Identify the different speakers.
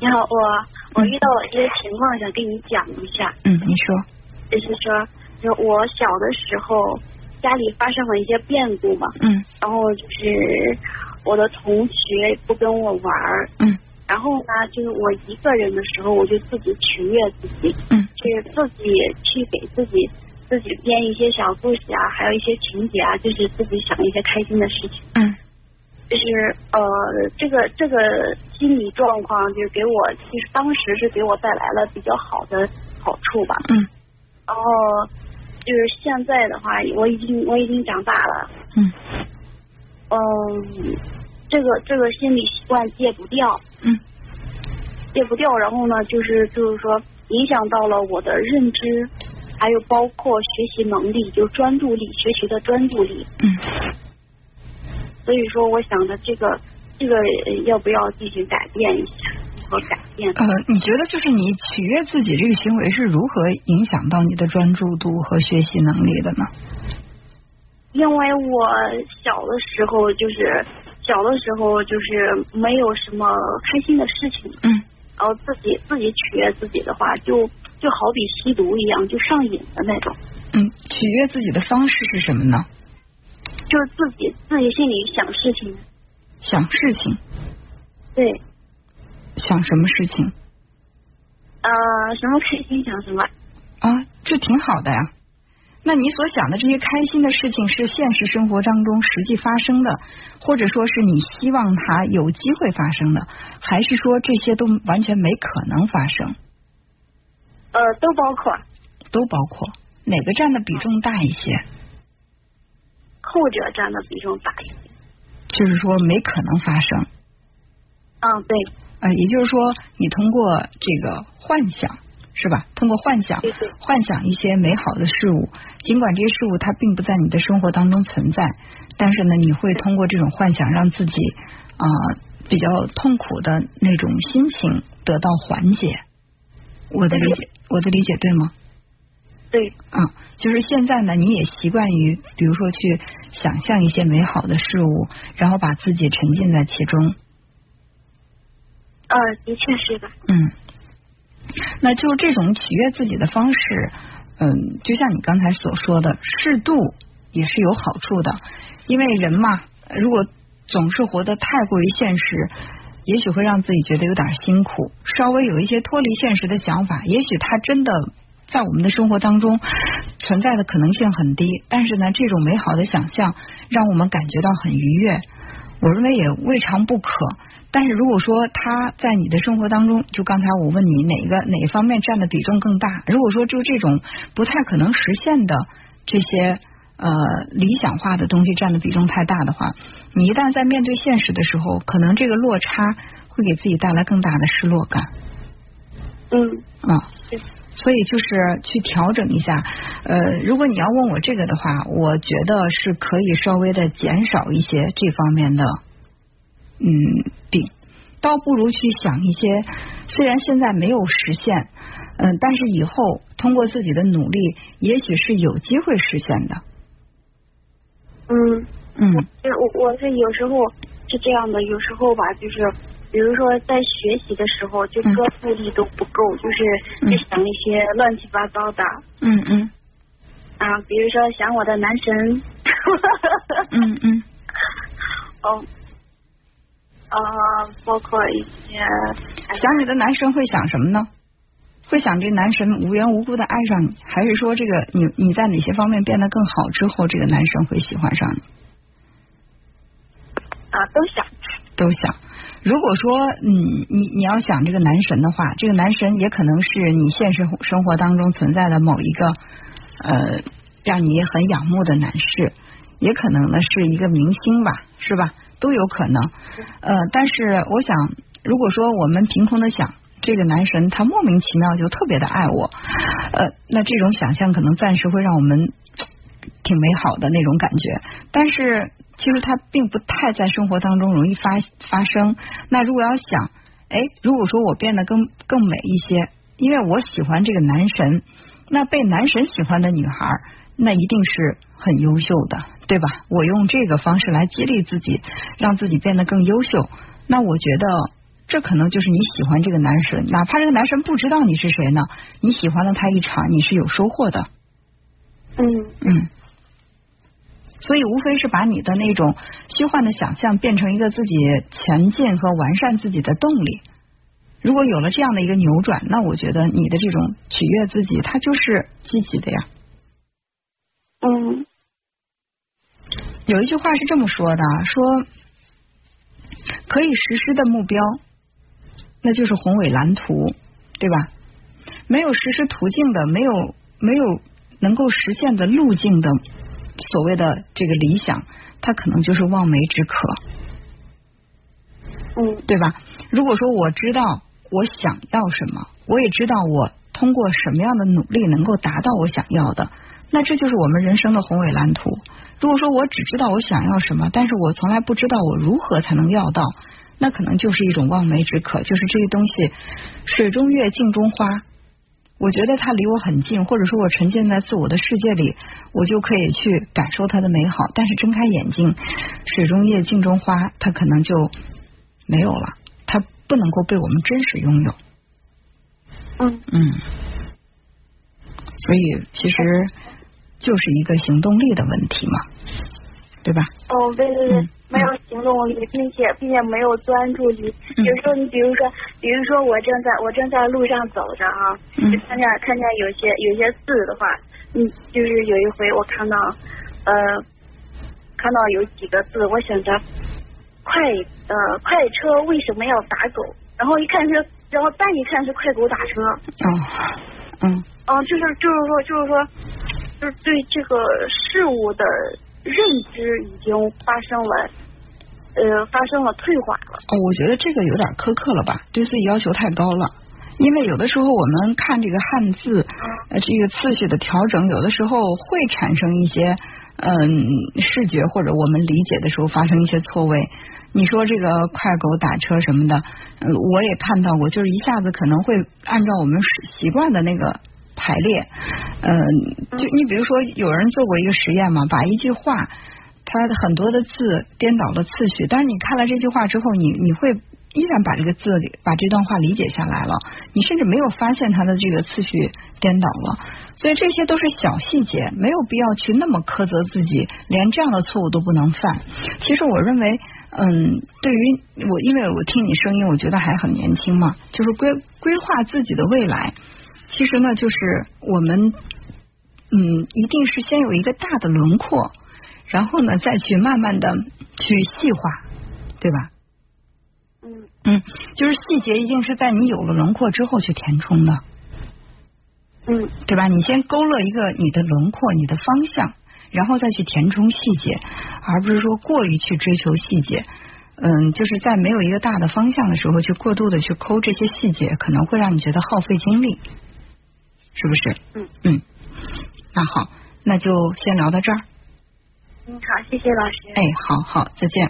Speaker 1: 你好，我我遇到了一些情况，想跟你讲一下。
Speaker 2: 嗯，你说。
Speaker 1: 就是说，就我小的时候，家里发生了一些变故嘛。
Speaker 2: 嗯。
Speaker 1: 然后就是我的同学不跟我玩儿。
Speaker 2: 嗯。
Speaker 1: 然后呢，就是我一个人的时候，我就自己取悦自己。
Speaker 2: 嗯。
Speaker 1: 就是自己去给自己自己编一些小故事啊，还有一些情节啊，就是自己想一些开心的事情。
Speaker 2: 嗯。
Speaker 1: 就是呃，这个这个心理状况，就是给我，其实当时是给我带来了比较好的好处吧。
Speaker 2: 嗯。
Speaker 1: 然后就是现在的话，我已经我已经长大了。
Speaker 2: 嗯。
Speaker 1: 嗯，这个这个心理习惯戒不掉。
Speaker 2: 嗯。
Speaker 1: 戒不掉，然后呢，就是就是说，影响到了我的认知，还有包括学习能力，就专注力，学习的专注力。
Speaker 2: 嗯。
Speaker 1: 所以说，我想着这个这个要不要进行改变一下？如何改变？
Speaker 2: 呃，你觉得就是你取悦自己这个行为是如何影响到你的专注度和学习能力的呢？
Speaker 1: 因为我小的时候就是小的时候就是没有什么开心的事情，
Speaker 2: 嗯，
Speaker 1: 然后自己自己取悦自己的话，就就好比吸毒一样，就上瘾的那种。
Speaker 2: 嗯，取悦自己的方式是什么呢？
Speaker 1: 就是自己自己心里想事情，
Speaker 2: 想事情，
Speaker 1: 对，
Speaker 2: 想什么事情？
Speaker 1: 呃，什么开心想什么
Speaker 2: 啊，这挺好的呀。那你所想的这些开心的事情，是现实生活当中实际发生的，或者说是你希望它有机会发生的，还是说这些都完全没可能发生？
Speaker 1: 呃，都包括，
Speaker 2: 都包括，哪个占的比重大一些？
Speaker 1: 后者占的比重大一些，
Speaker 2: 就是说没可能发生。
Speaker 1: 嗯，对。
Speaker 2: 呃，也就是说，你通过这个幻想，是吧？通过幻想，幻想一些美好的事物，尽管这些事物它并不在你的生活当中存在，但是呢，你会通过这种幻想，让自己啊比较痛苦的那种心情得到缓解。我的理解，我的理解对吗？
Speaker 1: 对，
Speaker 2: 啊，就是现在呢，你也习惯于，比如说去想象一些美好的事物，然后把自己沉浸在其中。
Speaker 1: 呃，的确是的。
Speaker 2: 嗯，那就这种取悦自己的方式，嗯，就像你刚才所说的，适度也是有好处的。因为人嘛，如果总是活得太过于现实，也许会让自己觉得有点辛苦。稍微有一些脱离现实的想法，也许他真的。在我们的生活当中存在的可能性很低，但是呢，这种美好的想象让我们感觉到很愉悦，我认为也未尝不可。但是如果说他在你的生活当中，就刚才我问你哪个哪方面占的比重更大？如果说就这种不太可能实现的这些呃理想化的东西占的比重太大的话，你一旦在面对现实的时候，可能这个落差会给自己带来更大的失落感。
Speaker 1: 嗯
Speaker 2: 啊。所以就是去调整一下，呃，如果你要问我这个的话，我觉得是可以稍微的减少一些这方面的嗯病，倒不如去想一些虽然现在没有实现，嗯，但是以后通过自己的努力，也许是有机会实现的。
Speaker 1: 嗯
Speaker 2: 嗯，
Speaker 1: 我我是有时候是这样的，有时候吧，就是。比如说，在学习的时候，就专注力都不够，就是就想一些乱七八糟的。
Speaker 2: 嗯嗯。
Speaker 1: 啊，比如说想我的男神。
Speaker 2: 嗯 嗯。
Speaker 1: 哦。啊，包括一些。
Speaker 2: 想你的男神会想什么呢？会想这男神无缘无故的爱上你，还是说这个你你在哪些方面变得更好之后，这个男神会喜欢上你？
Speaker 1: 啊，都想。
Speaker 2: 都想。如果说嗯你你要想这个男神的话，这个男神也可能是你现实生活当中存在的某一个呃让你很仰慕的男士，也可能呢是一个明星吧，是吧？都有可能。呃，但是我想，如果说我们凭空的想这个男神他莫名其妙就特别的爱我，呃，那这种想象可能暂时会让我们挺美好的那种感觉，但是。其实它并不太在生活当中容易发发生。那如果要想，哎，如果说我变得更更美一些，因为我喜欢这个男神，那被男神喜欢的女孩，那一定是很优秀的，对吧？我用这个方式来激励自己，让自己变得更优秀。那我觉得这可能就是你喜欢这个男神，哪怕这个男神不知道你是谁呢，你喜欢了他一场，你是有收获的。
Speaker 1: 嗯
Speaker 2: 嗯，所以无非是把你的那种虚幻的想象变成一个自己前进和完善自己的动力。如果有了这样的一个扭转，那我觉得你的这种取悦自己，它就是积极的呀。
Speaker 1: 嗯
Speaker 2: 有一句话是这么说的啊，说可以实施的目标，那就是宏伟蓝图，对吧？没有实施途径的，没有没有能够实现的路径的，所谓的这个理想，它可能就是望梅止渴，
Speaker 1: 嗯
Speaker 2: 对吧？如果说我知道我想要什么，我也知道我通过什么样的努力能够达到我想要的，那这就是我们人生的宏伟蓝图。如果说我只知道我想要什么，但是我从来不知道我如何才能要到，那可能就是一种望梅止渴，就是这些东西水中月，镜中花。我觉得它离我很近，或者说我沉浸在自我的世界里，我就可以去感受它的美好。但是睁开眼睛，水中月，镜中花，它可能就没有了，它不能够被我们真实拥有。
Speaker 1: 嗯
Speaker 2: 嗯，所以其实就是一个行动力的问题嘛，对吧？
Speaker 1: 哦，对对对
Speaker 2: 嗯，
Speaker 1: 没有行动力，并且并且没有专注力。
Speaker 2: 嗯
Speaker 1: 有时候你比如说，比如说我正在我正在路上走着啊，
Speaker 2: 嗯
Speaker 1: 就看见看见有些有些字的话，嗯，就是有一回我看到呃看到有几个字，我想着快呃快车为什么要打狗？然后一看是，然后再一看是快狗打车，
Speaker 2: 哦，嗯
Speaker 1: 嗯，就是就是说就是说就是对这个事物的认知已经发生了呃发生了退化了。
Speaker 2: 哦，我觉得这个有点苛刻了吧，对自己要求太高了。因为有的时候我们看这个汉字，呃，这个次序的调整，有的时候会产生一些嗯视觉或者我们理解的时候发生一些错位。你说这个快狗打车什么的，嗯，我也看到过，就是一下子可能会按照我们习惯的那个排列，嗯，就你比如说有人做过一个实验嘛，把一句话它的很多的字颠倒了次序，但是你看了这句话之后，你你会依然把这个字给把这段话理解下来了，你甚至没有发现它的这个次序颠倒了，所以这些都是小细节，没有必要去那么苛责自己，连这样的错误都不能犯。其实我认为，嗯，对于我，因为我听你声音，我觉得还很年轻嘛，就是规规划自己的未来，其实呢，就是我们，嗯，一定是先有一个大的轮廓。然后呢，再去慢慢的去细化，对吧？
Speaker 1: 嗯
Speaker 2: 嗯，就是细节一定是在你有了轮廓之后去填充的，
Speaker 1: 嗯
Speaker 2: 对吧？你先勾勒一个你的轮廓、你的方向，然后再去填充细节，而不是说过于去追求细节。嗯，就是在没有一个大的方向的时候，去过度的去抠这些细节，可能会让你觉得耗费精力，是不是？
Speaker 1: 嗯
Speaker 2: 嗯，那好，那就先聊到这儿。
Speaker 1: 嗯，好，谢谢老师。
Speaker 2: 哎，好好，再见。